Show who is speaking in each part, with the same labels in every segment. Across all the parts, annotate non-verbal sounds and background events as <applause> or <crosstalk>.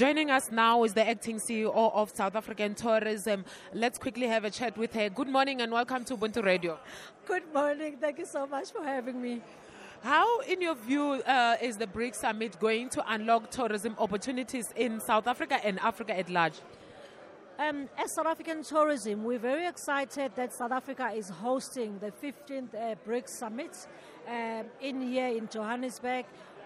Speaker 1: Joining us now is the acting CEO of South African Tourism. Let's quickly have a chat with her. Good morning and welcome to Ubuntu Radio.
Speaker 2: Good morning. Thank you so much for having me.
Speaker 1: How, in your view, uh, is the BRICS Summit going to unlock tourism opportunities in South Africa and Africa at large?
Speaker 2: Um, as South African tourism, we're very excited that South Africa is hosting the 15th uh, BRICS Summit um, in here in Johannesburg.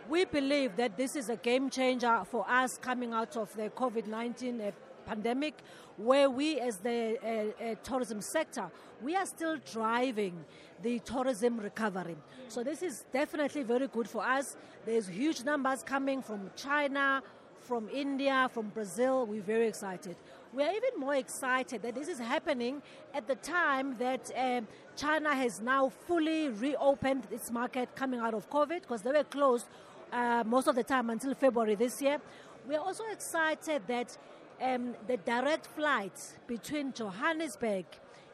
Speaker 2: We believe that this is a game changer for us coming out of the COVID 19 uh, pandemic, where we, as the uh, uh, tourism sector, we are still driving the tourism recovery. So this is definitely very good for us. There's huge numbers coming from China, from India, from Brazil. We're very excited. We are even more excited that this is happening at the time that um, China has now fully reopened its market coming out of COVID because they were closed uh, most of the time until February this year. We are also excited that um, the direct flights between Johannesburg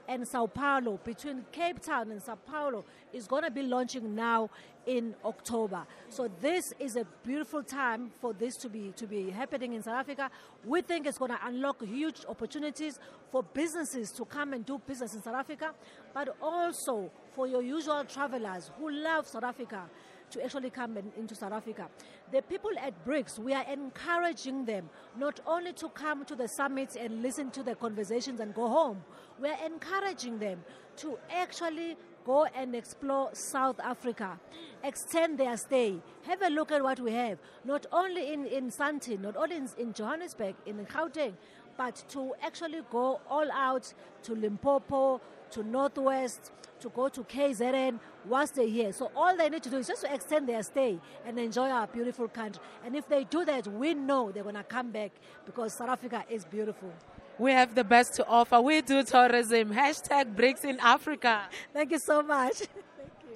Speaker 2: and Sao Paulo, between Cape Town and Sao Paulo, is going to be launching now in October. So this is a beautiful time for this to be to be happening in South Africa. We think it's going to unlock huge opportunities for businesses to come and do business in South Africa, but also for your usual travelers who love South Africa to actually come in, into South Africa. The people at BRICS, we are encouraging them not only to come to the summits and listen to the conversations and go home, we are encouraging them to actually go and explore South Africa, extend their stay, have a look at what we have, not only in, in Sandton, not only in, in Johannesburg, in Gauteng, but to actually go all out to Limpopo, to Northwest, to go to KZN once they're here. So all they need to do is just to extend their stay and enjoy our beautiful country. And if they do that, we know they're going to come back because South Africa is beautiful.
Speaker 1: We have the best to offer. We do tourism. Hashtag BRICS in Africa.
Speaker 2: Thank you so much. <laughs>